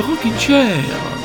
le rocking chair.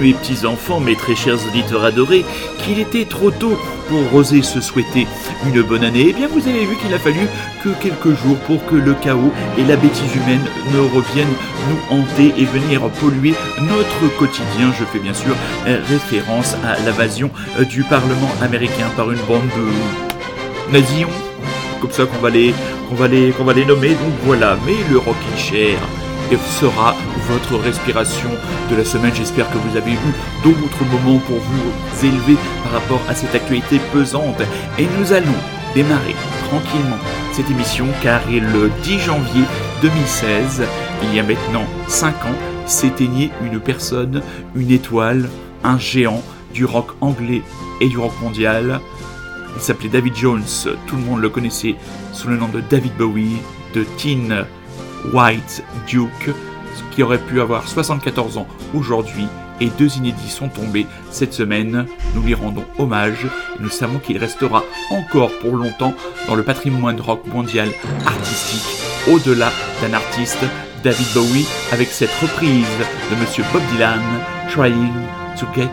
Mes petits enfants, mes très chers auditeurs adorés, qu'il était trop tôt pour oser se souhaiter une bonne année, eh bien vous avez vu qu'il a fallu que quelques jours pour que le chaos et la bêtise humaine ne reviennent nous hanter et venir polluer notre quotidien. Je fais bien sûr euh, référence à l'invasion euh, du Parlement américain par une bande de nazillons, comme ça qu'on va les, qu'on va les, qu'on va les nommer. Donc voilà, mais le Rockin' Chair sera votre respiration de la semaine. J'espère que vous avez eu d'autres moments pour vous élever par rapport à cette actualité pesante. Et nous allons démarrer tranquillement cette émission car le 10 janvier 2016, il y a maintenant 5 ans, s'éteignait une personne, une étoile, un géant du rock anglais et du rock mondial. Il s'appelait David Jones, tout le monde le connaissait sous le nom de David Bowie, de Teen White Duke, qui aurait pu avoir 74 ans aujourd'hui, et deux inédits sont tombés cette semaine. Nous lui rendons hommage et nous savons qu'il restera encore pour longtemps dans le patrimoine rock mondial artistique, au-delà d'un artiste, David Bowie, avec cette reprise de Monsieur Bob Dylan, Trying to Get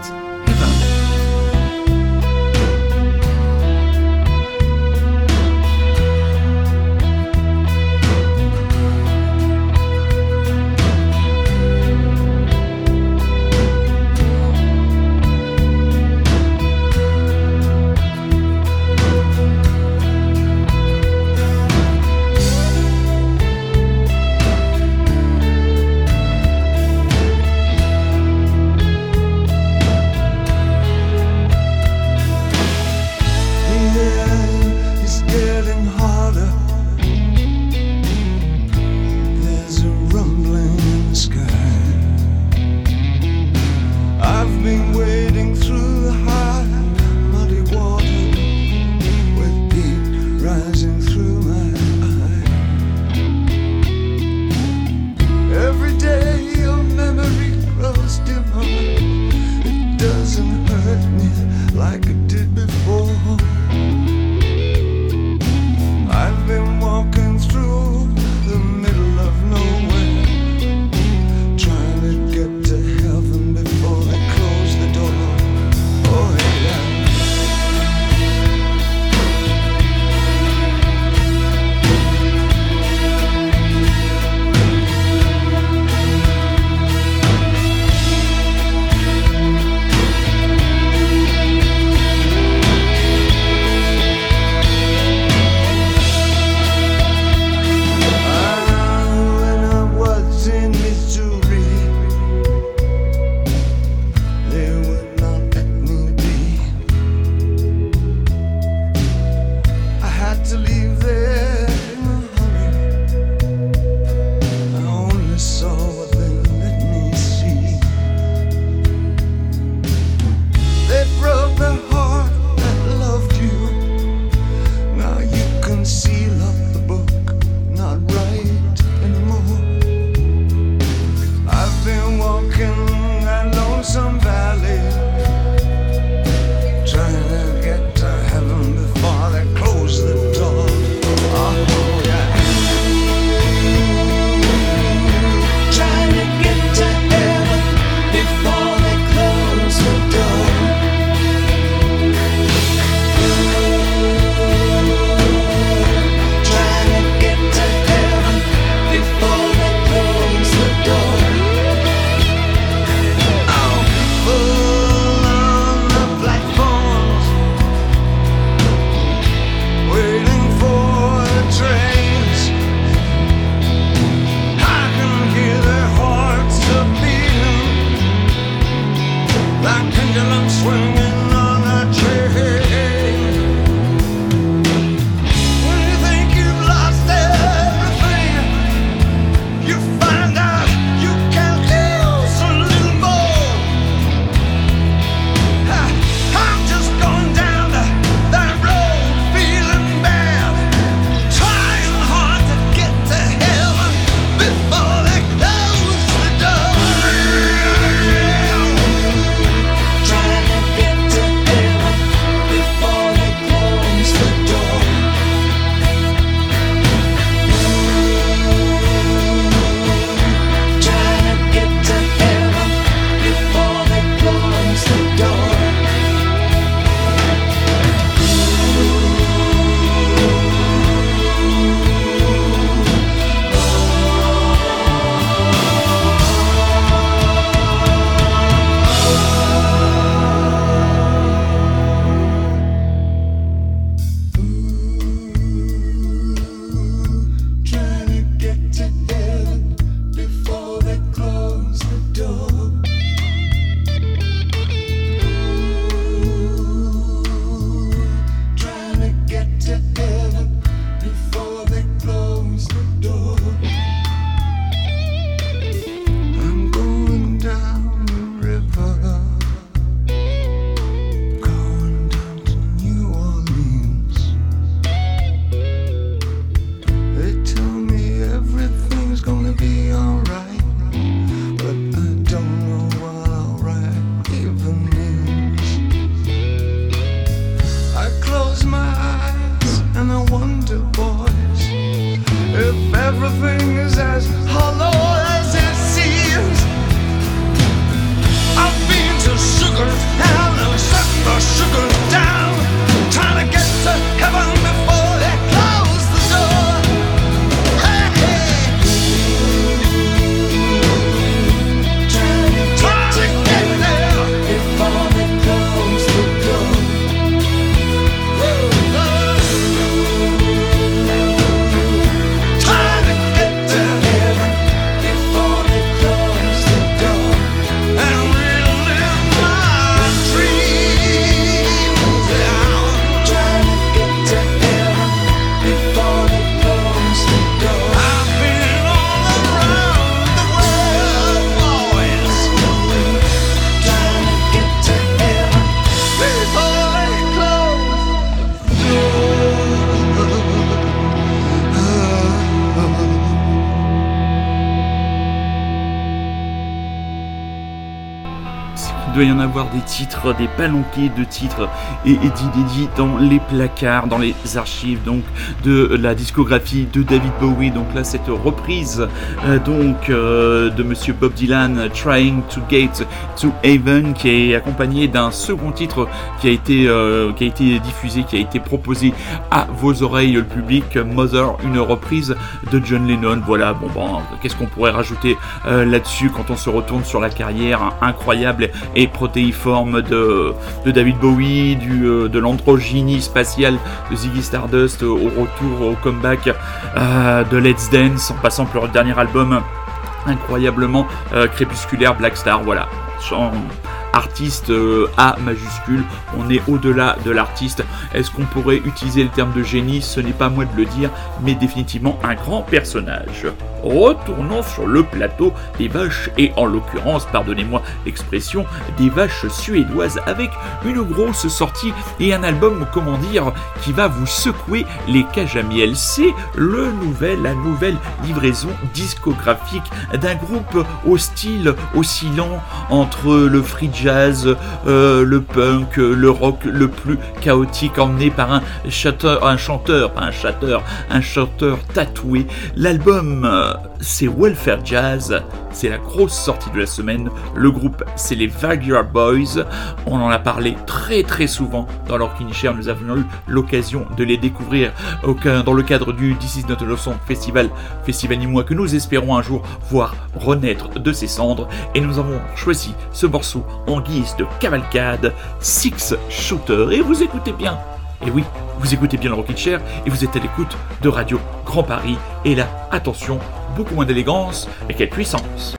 doit y en avoir des titres, des palanquets de titres et édits dans les placards, dans les archives donc de la discographie de David Bowie. Donc là, cette reprise euh, donc euh, de Monsieur Bob Dylan, Trying to Get to Heaven, qui est accompagné d'un second titre qui a été euh, qui a été diffusé, qui a été proposé à vos oreilles, le public, Mother, une reprise de John Lennon. Voilà, bon, bon qu'est-ce qu'on pourrait rajouter là-dessus quand on se retourne sur la carrière incroyable et protéiforme de, David Bowie, euh, de l'androgynie spatiale de Ziggy Stardust au retour, au comeback euh, de Let's Dance, en passant par leur dernier album incroyablement euh, crépusculaire Black Star. Voilà artiste euh, A majuscule, on est au-delà de l'artiste. Est-ce qu'on pourrait utiliser le terme de génie? Ce n'est pas moi de le dire, mais définitivement un grand personnage. Retournons sur le plateau des vaches, et en l'occurrence, pardonnez-moi l'expression, des vaches suédoises avec une grosse sortie et un album, comment dire, qui va vous secouer les cages à. C'est le nouvel, la nouvelle livraison discographique d'un groupe au style oscillant entre le free jazz, euh, le punk, le rock le plus chaotique emmené par un chanteur, un chanteur, un chanteur, un chanteur tatoué. L'album, euh, c'est Welfare Jazz. C'est la grosse sortie de la semaine. Le groupe, c'est les Vaguer Boys. On en a parlé très très souvent dans Share. Nous avons eu l'occasion de les découvrir dans le cadre du This Is Not a Festival, festival ni moi que nous espérons un jour voir renaître de ses cendres. Et nous avons choisi ce morceau en guise de cavalcade, Six Shooter. Et vous écoutez bien. Et oui, vous écoutez bien le Rocket Chair et vous êtes à l'écoute de Radio Grand Paris. Et là, attention, beaucoup moins d'élégance, mais quelle puissance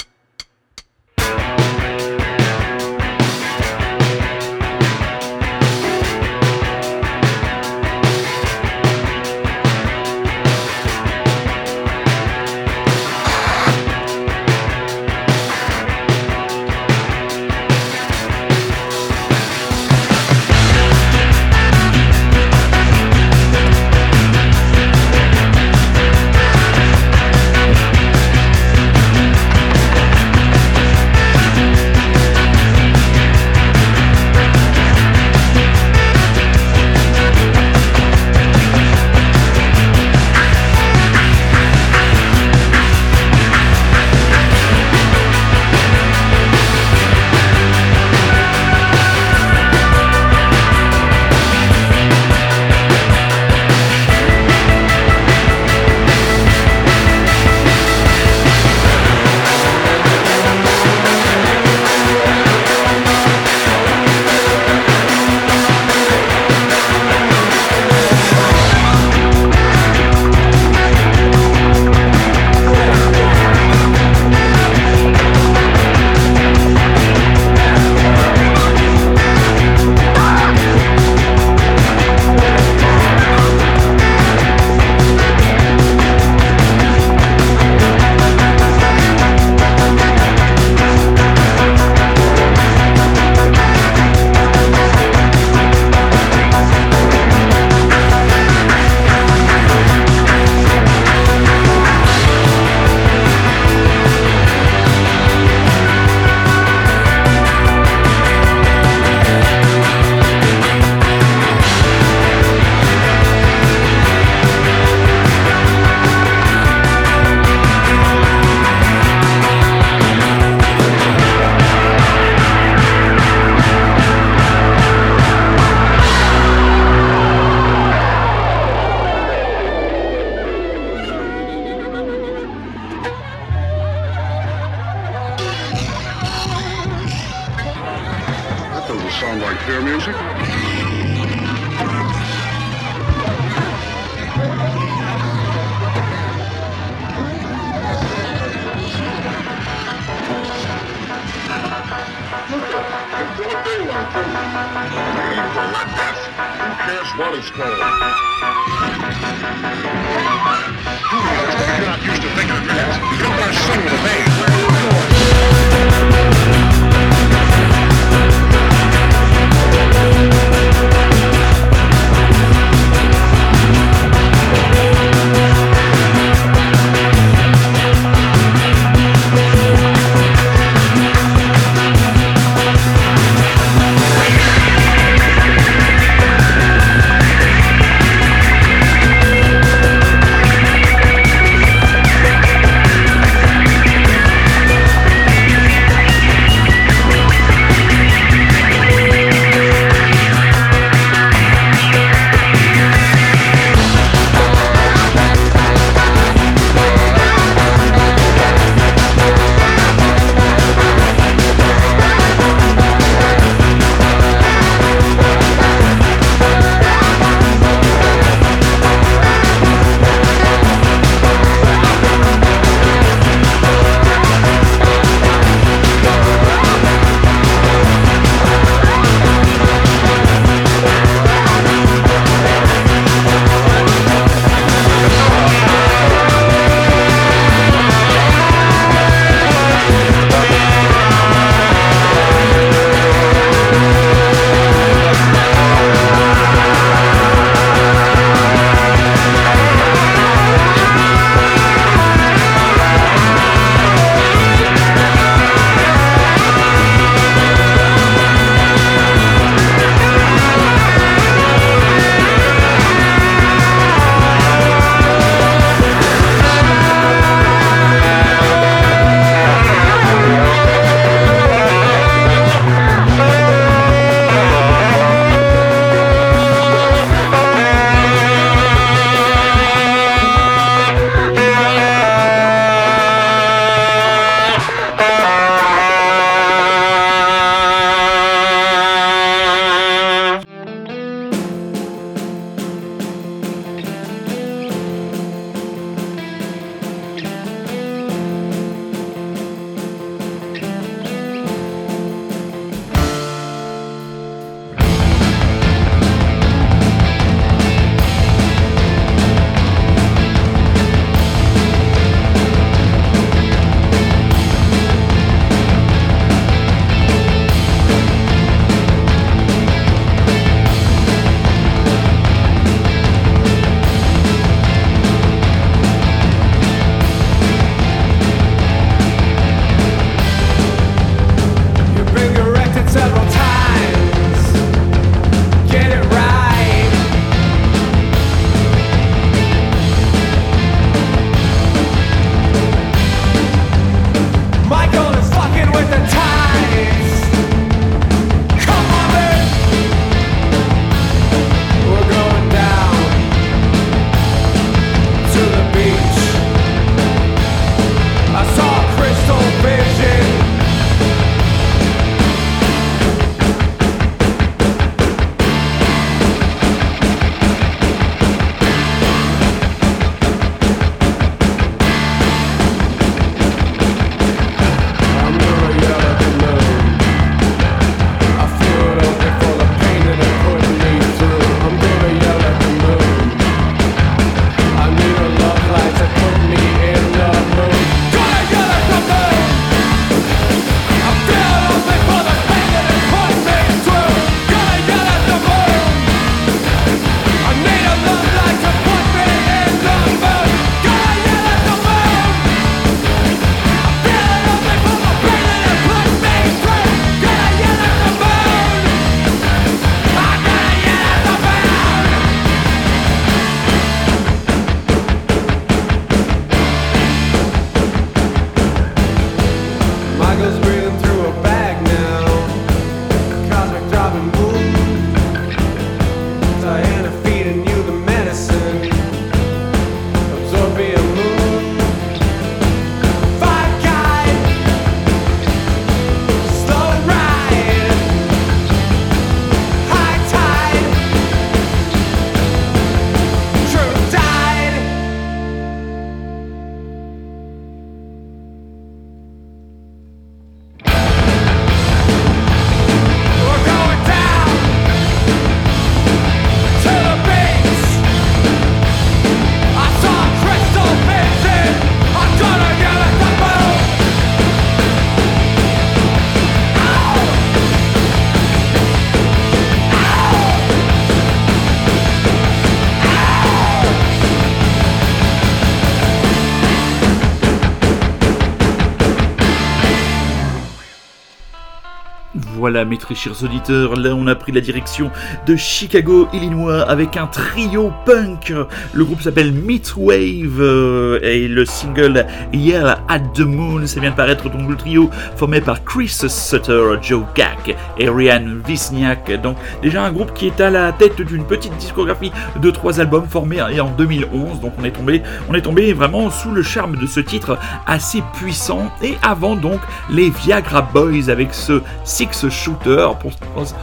voilà, mes très chers auditeurs, là on a pris la direction de Chicago, Illinois, avec un trio punk. Le groupe s'appelle Midwave euh, et le single Yell at the Moon, ça vient de paraître donc le trio formé par Chris Sutter, Joe Gack et Ryan Wisniak. Donc déjà un groupe qui est à la tête d'une petite discographie de trois albums formés en 2011. Donc on est tombé, on est tombé vraiment sous le charme de ce titre assez puissant. Et avant donc les Viagra Boys avec ce Six Shooter.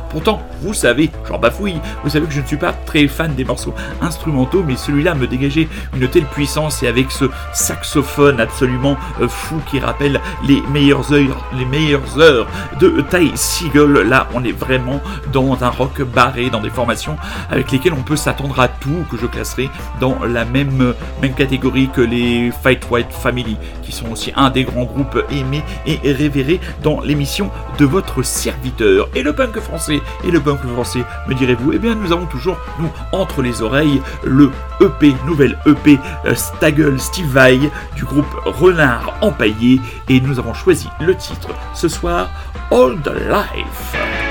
Pourtant, vous savez, j'en bafouille, vous savez que je ne suis pas très fan des morceaux instrumentaux, mais celui-là me dégageait une telle puissance et avec ce saxophone absolument euh, fou qui rappelle les meilleures heures, les meilleures heures de Ty Seagull. Là, on est vraiment dans un rock barré, dans des formations avec lesquelles on peut s'attendre à tout, que je classerai dans la même, même catégorie que les Fight White Family, qui sont aussi un des grands groupes aimés et révérés dans l'émission de votre Et le punk français, et le punk français, me direz-vous, eh bien nous avons toujours, nous, entre les oreilles, le EP, nouvelle EP euh, Staggle Steve Vai du groupe Renard Empaillé, et nous avons choisi le titre ce soir, All the Life.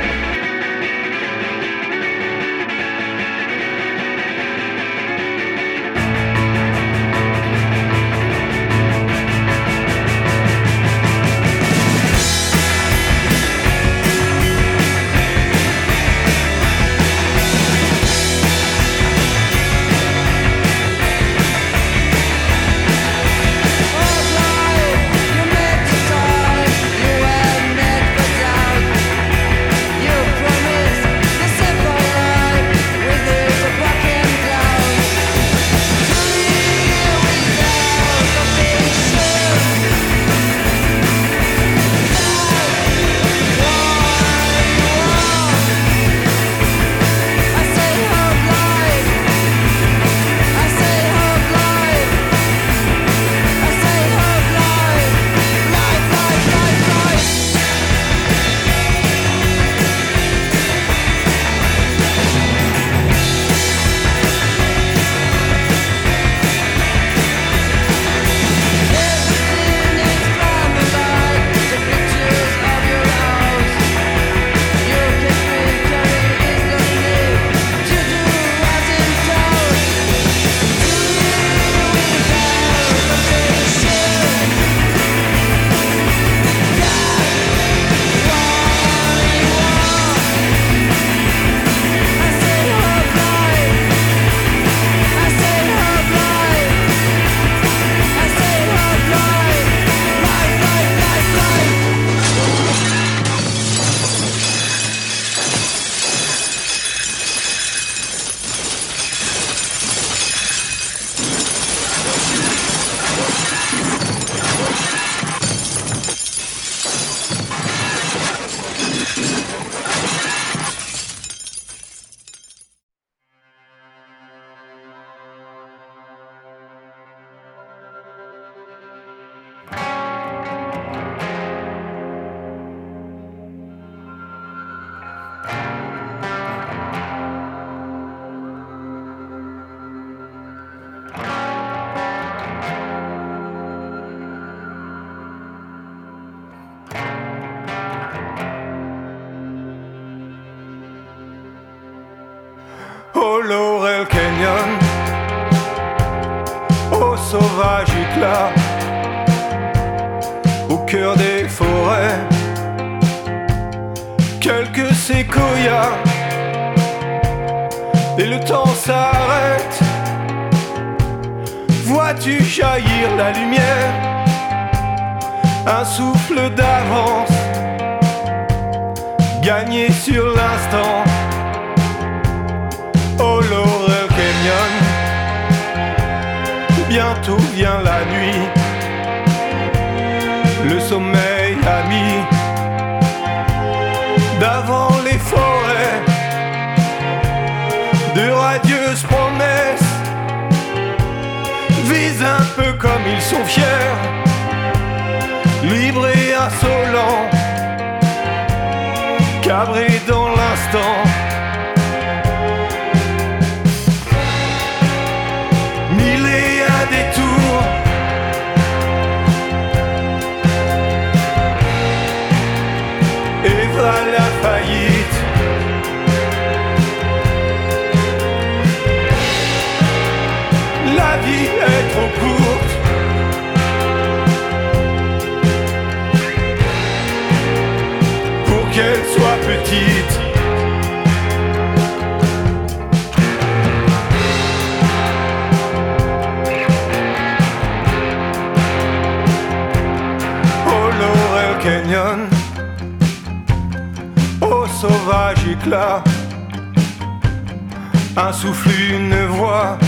Un souffle, une voix,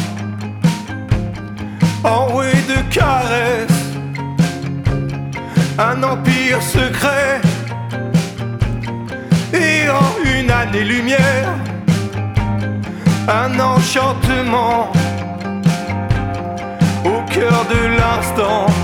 enroué de caresses. Un empire secret et en une année-lumière, un enchantement au cœur de l'instant.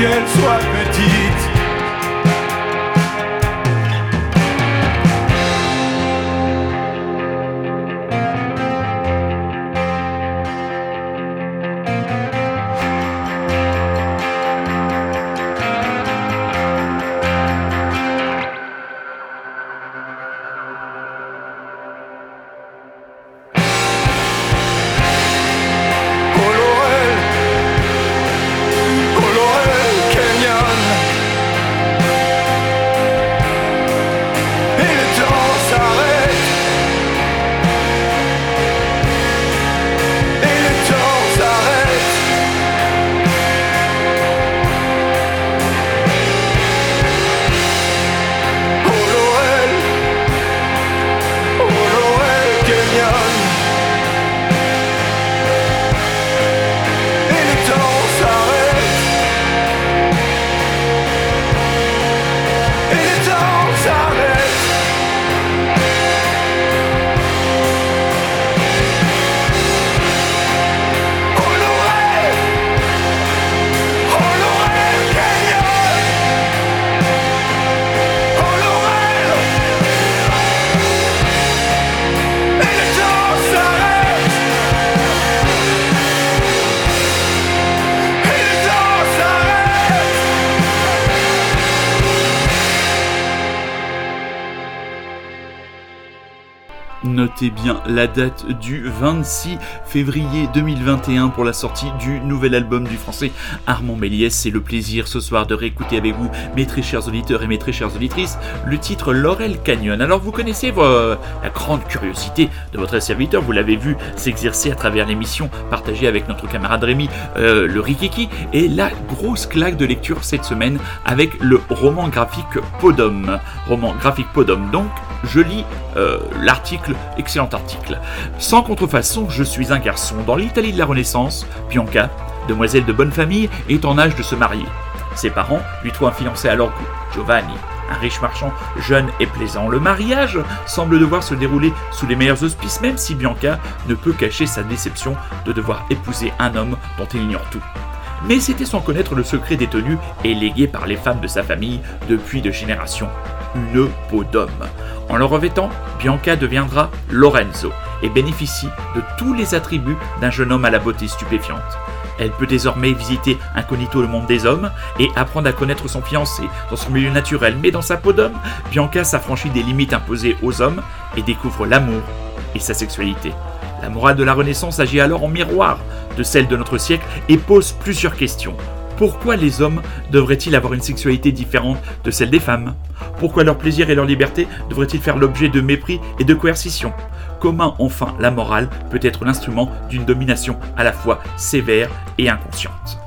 Qu'elle soit la date du 26 février 2021 pour la sortie du nouvel album du français Armand Méliès. C'est le plaisir ce soir de réécouter avec vous, mes très chers auditeurs et mes très chères auditrices, le titre Laurel Canyon. Alors vous connaissez la grande curiosité de votre serviteur, vous l'avez vu s'exercer à travers l'émission partagée avec notre camarade Rémi, euh, le Rikiki, et la grosse claque de lecture cette semaine avec le roman graphique Podom. Roman graphique Podom. Donc je lis euh, l'article, excellent article. Sans contrefaçon, je suis un garçon. Dans l'Italie de la Renaissance, Bianca, demoiselle de bonne famille, est en âge de se marier. Ses parents lui trouvent un fiancé à leur Giovanni, un riche marchand jeune et plaisant. Le mariage semble devoir se dérouler sous les meilleurs auspices, même si Bianca ne peut cacher sa déception de devoir épouser un homme dont elle ignore tout. Mais c'était sans connaître le secret détenu et légué par les femmes de sa famille depuis de générations. Une peau d'homme. En le revêtant, Bianca deviendra Lorenzo et bénéficie de tous les attributs d'un jeune homme à la beauté stupéfiante. Elle peut désormais visiter incognito le monde des hommes et apprendre à connaître son fiancé dans son milieu naturel. Mais dans sa peau d'homme, Bianca s'affranchit des limites imposées aux hommes et découvre l'amour et sa sexualité. La morale de la Renaissance agit alors en miroir de celle de notre siècle et pose plusieurs questions. Pourquoi les hommes devraient-ils avoir une sexualité différente de celle des femmes? Pourquoi leur plaisir et leur liberté devraient-ils faire l'objet de mépris et de coercition? Comment enfin la morale peut être l'instrument d'une domination à la fois sévère et inconsciente?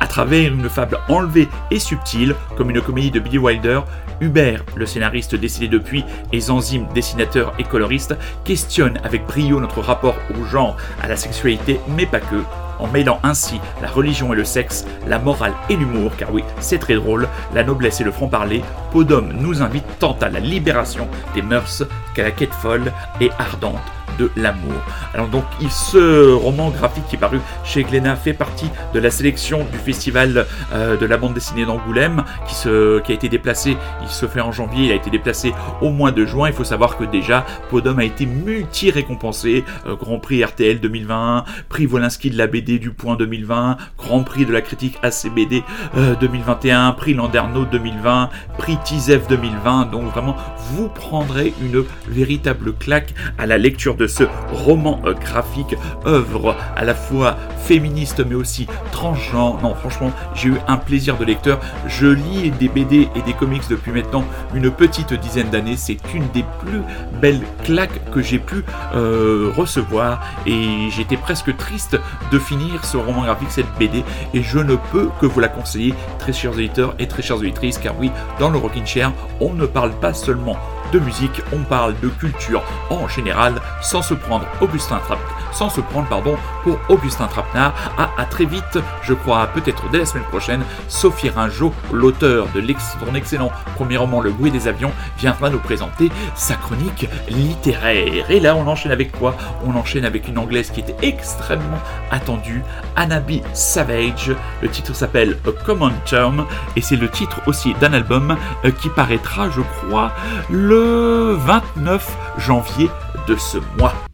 À travers une fable enlevée et subtile, comme une comédie de Billy Wilder, Hubert, le scénariste décédé depuis, et Zanzim, dessinateur et coloriste, questionne avec brio notre rapport au genre, à la sexualité, mais pas que, en mêlant ainsi la religion et le sexe, la morale et l'humour, car oui, c'est très drôle, la noblesse et le franc-parler, Podom nous invite tant à la libération des mœurs qu'à la quête folle et ardente de l'amour. Alors donc, ce roman graphique qui est paru chez Glénat fait partie de la sélection du festival euh, de la bande dessinée d'Angoulême qui, a été déplacé, il se fait en janvier, il a été déplacé au mois de juin. Il faut savoir que déjà, Podom a été multi-récompensé. Euh, Grand Prix RTL 2021, Prix Wolinski de la BD du Point 2020, Grand Prix de la critique ACBD euh, 2021, Prix Landerneau 2020, Prix Tizef 2020. Donc vraiment, vous prendrez une véritable claque à la lecture de ce roman euh, graphique, œuvre à la fois féministe mais aussi transgenre. Non, franchement, j'ai eu un plaisir de lecteur. Je lis des BD et des comics depuis maintenant une petite dizaine d'années. C'est une des plus belles claques que j'ai pu euh, recevoir et j'étais presque triste de finir ce roman graphique, cette BD, et je ne peux que vous la conseiller, très chers éditeurs et très chères auditrices, car oui, dans le Rockin' Chair, on ne parle pas seulement de musique, on parle de culture en général, sans se prendre Augustin Trapp, sans se prendre pardon pour Augustin Trapenard. À, très vite, je crois peut-être dès la semaine prochaine, Sophie Ringeau, l'auteur de son excellent premier roman Le bruit des avions, viendra nous présenter sa chronique littéraire. Et là, on enchaîne avec quoi? On enchaîne avec une anglaise qui était extrêmement attendue, Anabi Savage. Le titre s'appelle A Common Term et c'est le titre aussi d'un album euh, qui paraîtra, je crois, le 29 janvier de ce mois.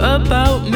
About me?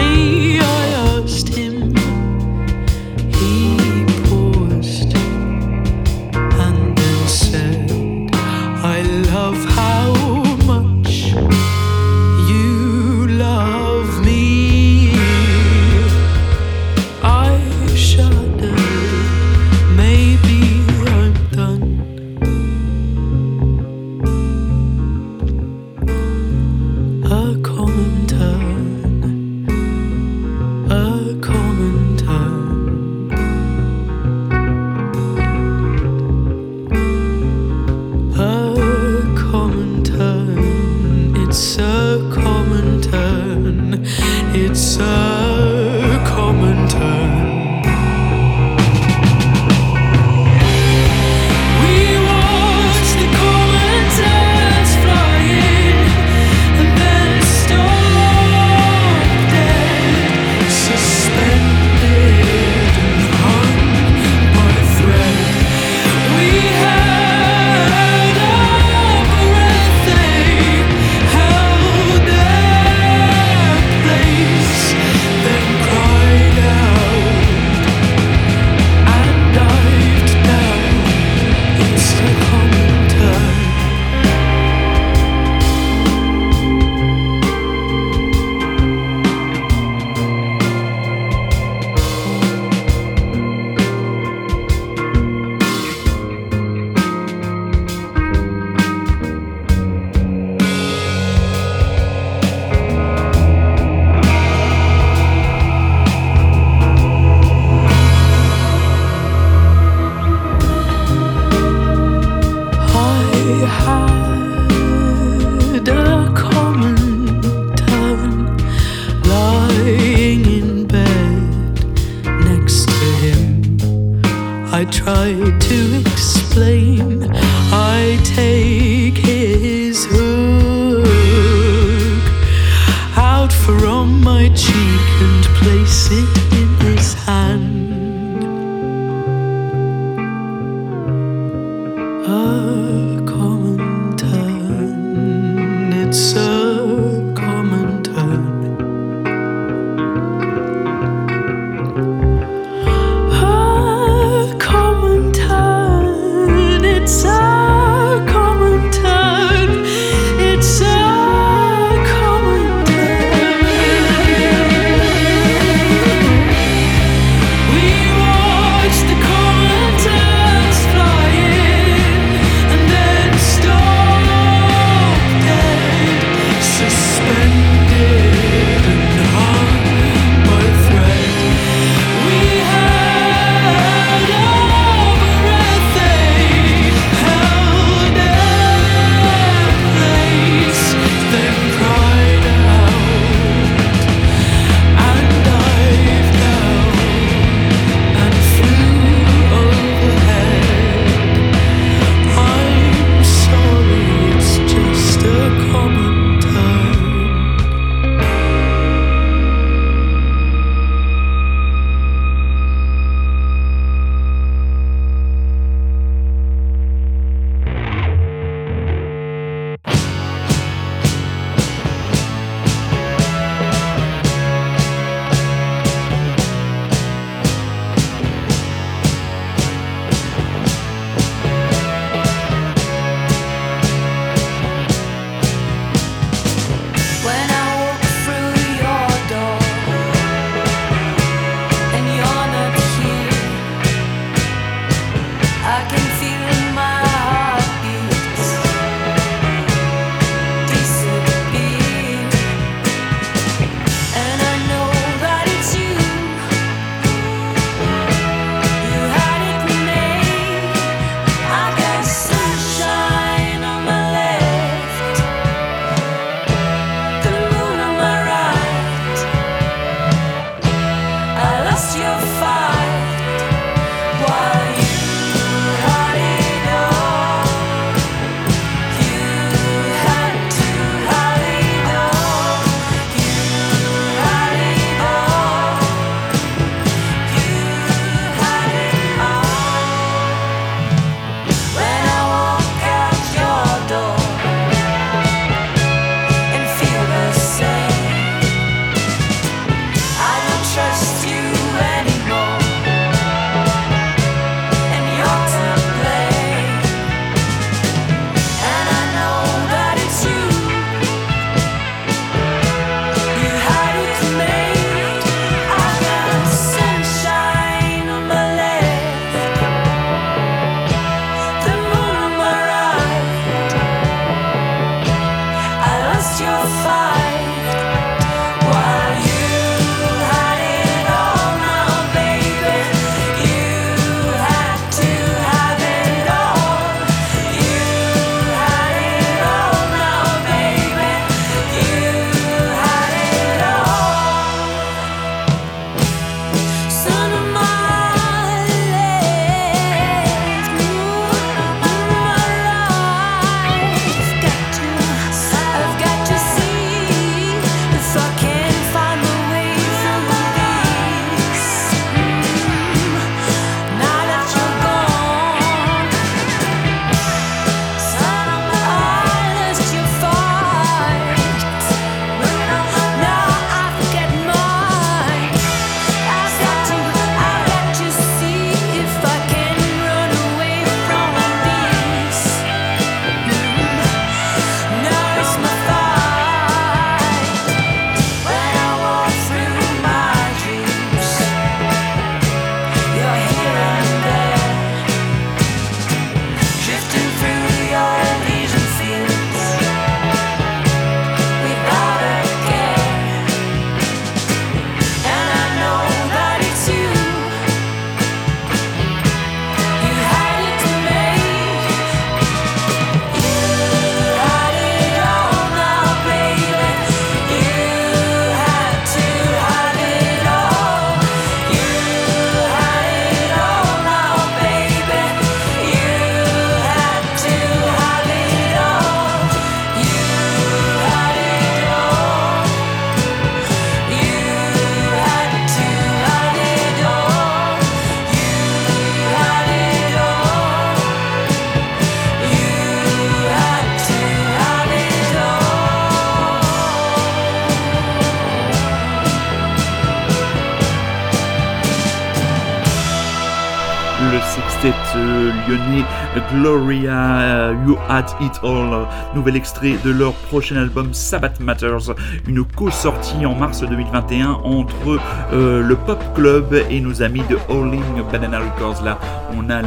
Lyonnais Gloria You Had It All, nouvel extrait de leur prochain album Sabbath Matters, une co-sortie en mars 2021 entre euh, le Pop Club et nos amis de Howling Banana Records. Là, on a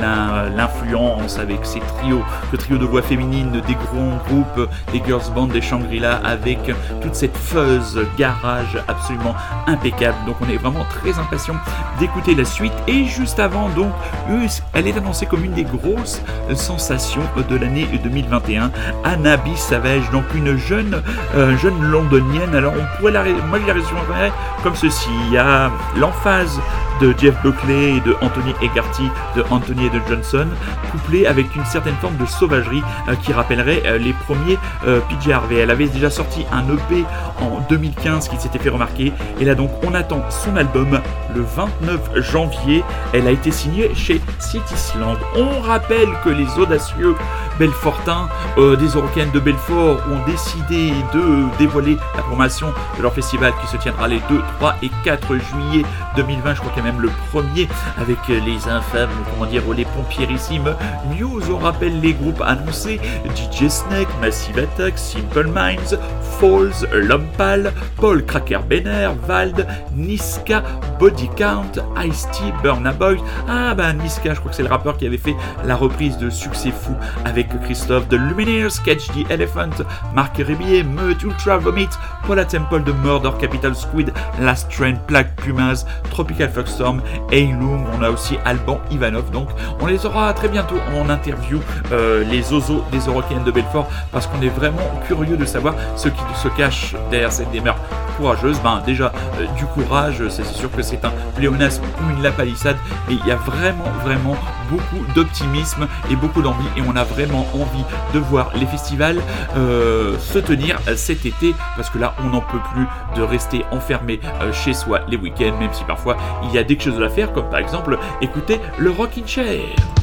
l'influence avec ces trios, ce trio de voix féminines des grands groupes, des girls band, des Shangri-La, avec toute cette fuzz garage absolument impeccable. Donc on est vraiment très impatient d'écouter la suite. Et juste avant, donc, elle est annoncée comme une des grosses sensations de l'année 2021. Anna B. Savage, donc une jeune, euh, jeune londonienne. Alors on pourrait la, moi je la résumerais comme ceci. Il y a l'emphase de Jeff Buckley et de Anthony Egarty de Anthony et de Johnson, couplé avec une certaine forme de sauvagerie euh, qui rappellerait euh, les premiers PJ Harvey. Elle avait déjà sorti un EP en 2015 qui s'était fait remarquer. Et là donc on attend son album le 29 janvier. Elle a été signée chez On rappelle que les audacieux Belfortins euh, des Eurocaines de Belfort ont décidé de dévoiler la formation de leur festival qui se tiendra les 2, 3 et 4 juillet 2020. Je crois qu'il y a même le premier avec les infâmes, comment dire, les pompierissimes. News, on rappelle les groupes annoncés DJ Snake, Massive Attack, Simple Minds, Falls, Lompal, Paul Cracker Benner, Vald, Niska, Body Count, Ice-T, Burna Boy. Ah bah Niska, je crois que c'est le rappeur qui avait fait la reprise de Succès Fou avec Christophe de Lumineers, Catch the Elephant, Marc Ribier, Meut, Ultra Vomit, Paula Temple de Murder, Capital Squid, Last Train, Plague Pumas, Tropical Foxstorm, Heilung, on a aussi Alban Ivanov, donc on les aura très bientôt en interview, euh, les osos des Eurocaines de Belfort, parce qu'on est vraiment curieux de savoir ce qui se cache derrière cette démarche courageuse. Ben déjà euh, du courage, c'est sûr que c'est un pléonasme ou une lapalissade, mais il y a vraiment vraiment beaucoup d'optimisme et beaucoup d'envie et on a vraiment envie de voir les festivals euh, se tenir cet été parce que là on n'en peut plus de rester enfermé euh, chez soi les week-ends même si parfois il y a des choses à faire comme par exemple écouter le Rockin' Chair.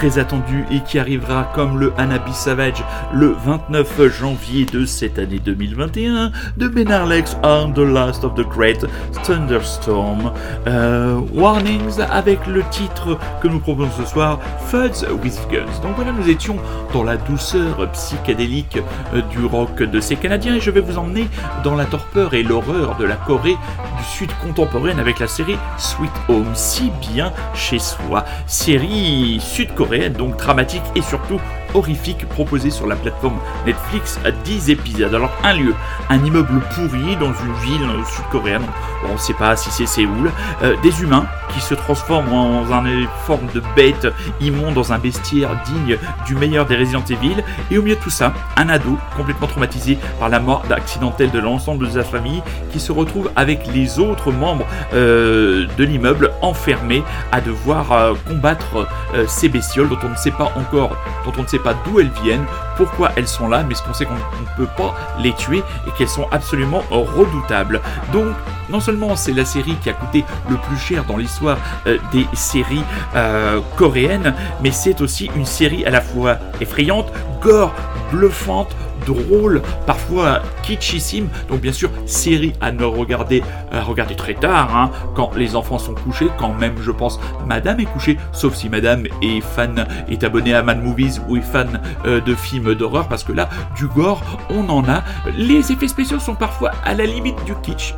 Très attendu et qui arrivera comme le Hanabi Savage le 29 janvier de cette année 2021 de Ben Arlex on The Last of the Great Thunderstorm. Euh, warnings avec le titre que nous proposons ce soir, Fudds with Guns. Donc voilà, nous étions dans la douceur psychédélique euh, du rock de ces Canadiens et je vais vous emmener dans la torpeur et l'horreur de la Corée Sud contemporaine avec la série Sweet Home, si bien chez soi. Série sud-coréenne, donc dramatique et surtout horrifique proposée sur la plateforme Netflix à 10 épisodes. Alors un lieu, un immeuble pourri dans une ville sud-coréenne, on ne sait pas si c'est Séoul, euh, des humains qui se transforment en une forme de bête immonde dans un bestiaire digne du meilleur des Resident Evil, et au milieu de tout ça, un ado complètement traumatisé par la mort accidentelle de l'ensemble de sa famille qui se retrouve avec les autres membres euh, de l'immeuble enfermés à devoir euh, combattre ces bestioles dont on ne sait pas encore, dont on ne sait pas d'où elles viennent, pourquoi elles sont là, mais ce qu'on sait qu'on ne peut pas les tuer et qu'elles sont absolument redoutables. Donc, non seulement c'est la série qui a coûté le plus cher dans l'histoire euh, des séries euh, coréennes, mais c'est aussi une série à la fois effrayante, gore, bluffante, drôle, parfois kitschissime. Donc bien sûr, série à ne regarder, à regarder très tard, hein, quand les enfants sont couchés, quand même je pense Madame est couchée, sauf si Madame est fan, est abonnée à Mad Movies ou est fan euh, de films d'horreur, parce que là, du gore, on en a. Les effets spéciaux sont parfois à la limite du kitsch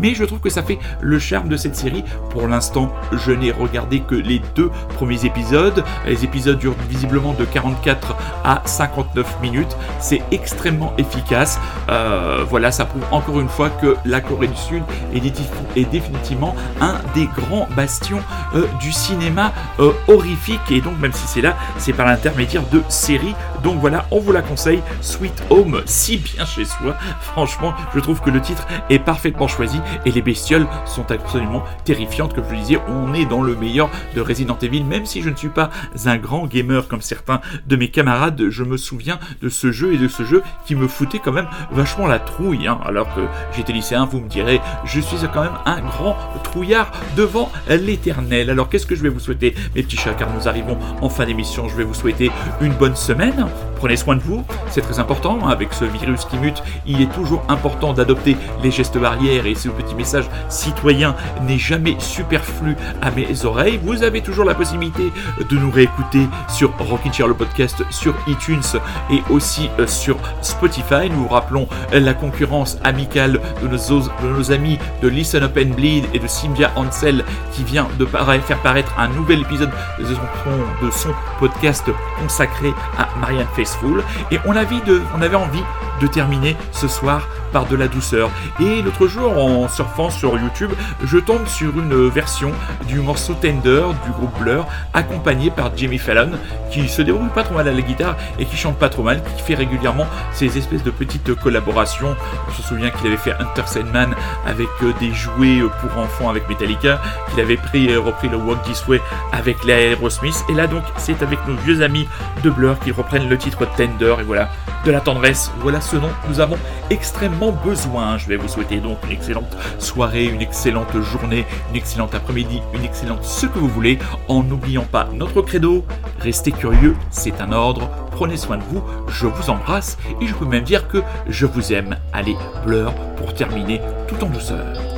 mais je trouve que ça fait le charme de cette série. Pour l'instant, je n'ai regardé que les deux premiers épisodes. Les épisodes durent visiblement de 44 à 59 minutes. C'est extrêmement efficace. Euh, voilà, ça prouve encore une fois que la Corée du Sud est, définitivement un des grands bastions euh, du cinéma euh, horrifique. Et donc, même si c'est là, c'est par l'intermédiaire de séries. Donc voilà, on vous la conseille. Sweet Home, si bien chez soi. Franchement, je trouve que le titre est parfaitement choisi et les bestioles sont absolument terrifiantes. Comme je le disais, on est dans le meilleur de Resident Evil, même si je ne suis pas un grand gamer comme certains de mes camarades, je me souviens de ce jeu et de ce jeu qui me foutait quand même vachement la trouille. Hein. Alors que j'étais lycéen, vous me direz, je suis quand même un grand trouillard devant l'éternel. Alors qu'est-ce que je vais vous souhaiter, mes petits chats, car nous arrivons en fin d'émission. Je vais vous souhaiter une bonne semaine. Prenez soin de vous, c'est très important. Hein. Avec ce virus qui mute, il est toujours important d'adopter les gestes barrières et ce petit message citoyen n'est jamais superflu à mes oreilles. Vous avez toujours la possibilité de nous réécouter sur Rockin' Chair le podcast, sur iTunes et aussi euh, sur Spotify. Nous vous rappelons la concurrence amicale de nos, amis de Listen Up Bleed et de Sylvia Ansel qui vient de faire paraître un nouvel épisode de son, podcast consacré à Marianne Faithfull. Et on de, on avait envie de terminer ce soir par de la douceur. Et l'autre jour, en surfant sur YouTube, je tombe sur une version du morceau Tender du groupe Blur, accompagné par Jimmy Fallon, qui se déroule pas trop mal à la guitare et qui chante pas trop mal, qui fait régulièrement ces espèces de petites collaborations. On se souvient qu'il avait fait Hunter Sandman avec euh, des jouets pour enfants avec Metallica, qu'il avait pris, euh, repris le Walk This Way avec l'Aerosmith. Et là donc, c'est avec nos vieux amis de Blur qu'ils reprennent le titre Tender. Et voilà, de la tendresse. Voilà ce dont nous avons extrêmement besoin. Je vais vous souhaiter donc une excellente soirée, une excellente journée, une excellente après-midi, une excellente ce que vous voulez, en n'oubliant pas notre credo. Restez curieux, c'est un ordre. Prenez soin de vous, je vous embrasse et je peux même dire que je vous aime. Allez, Blur pour terminer tout en douceur.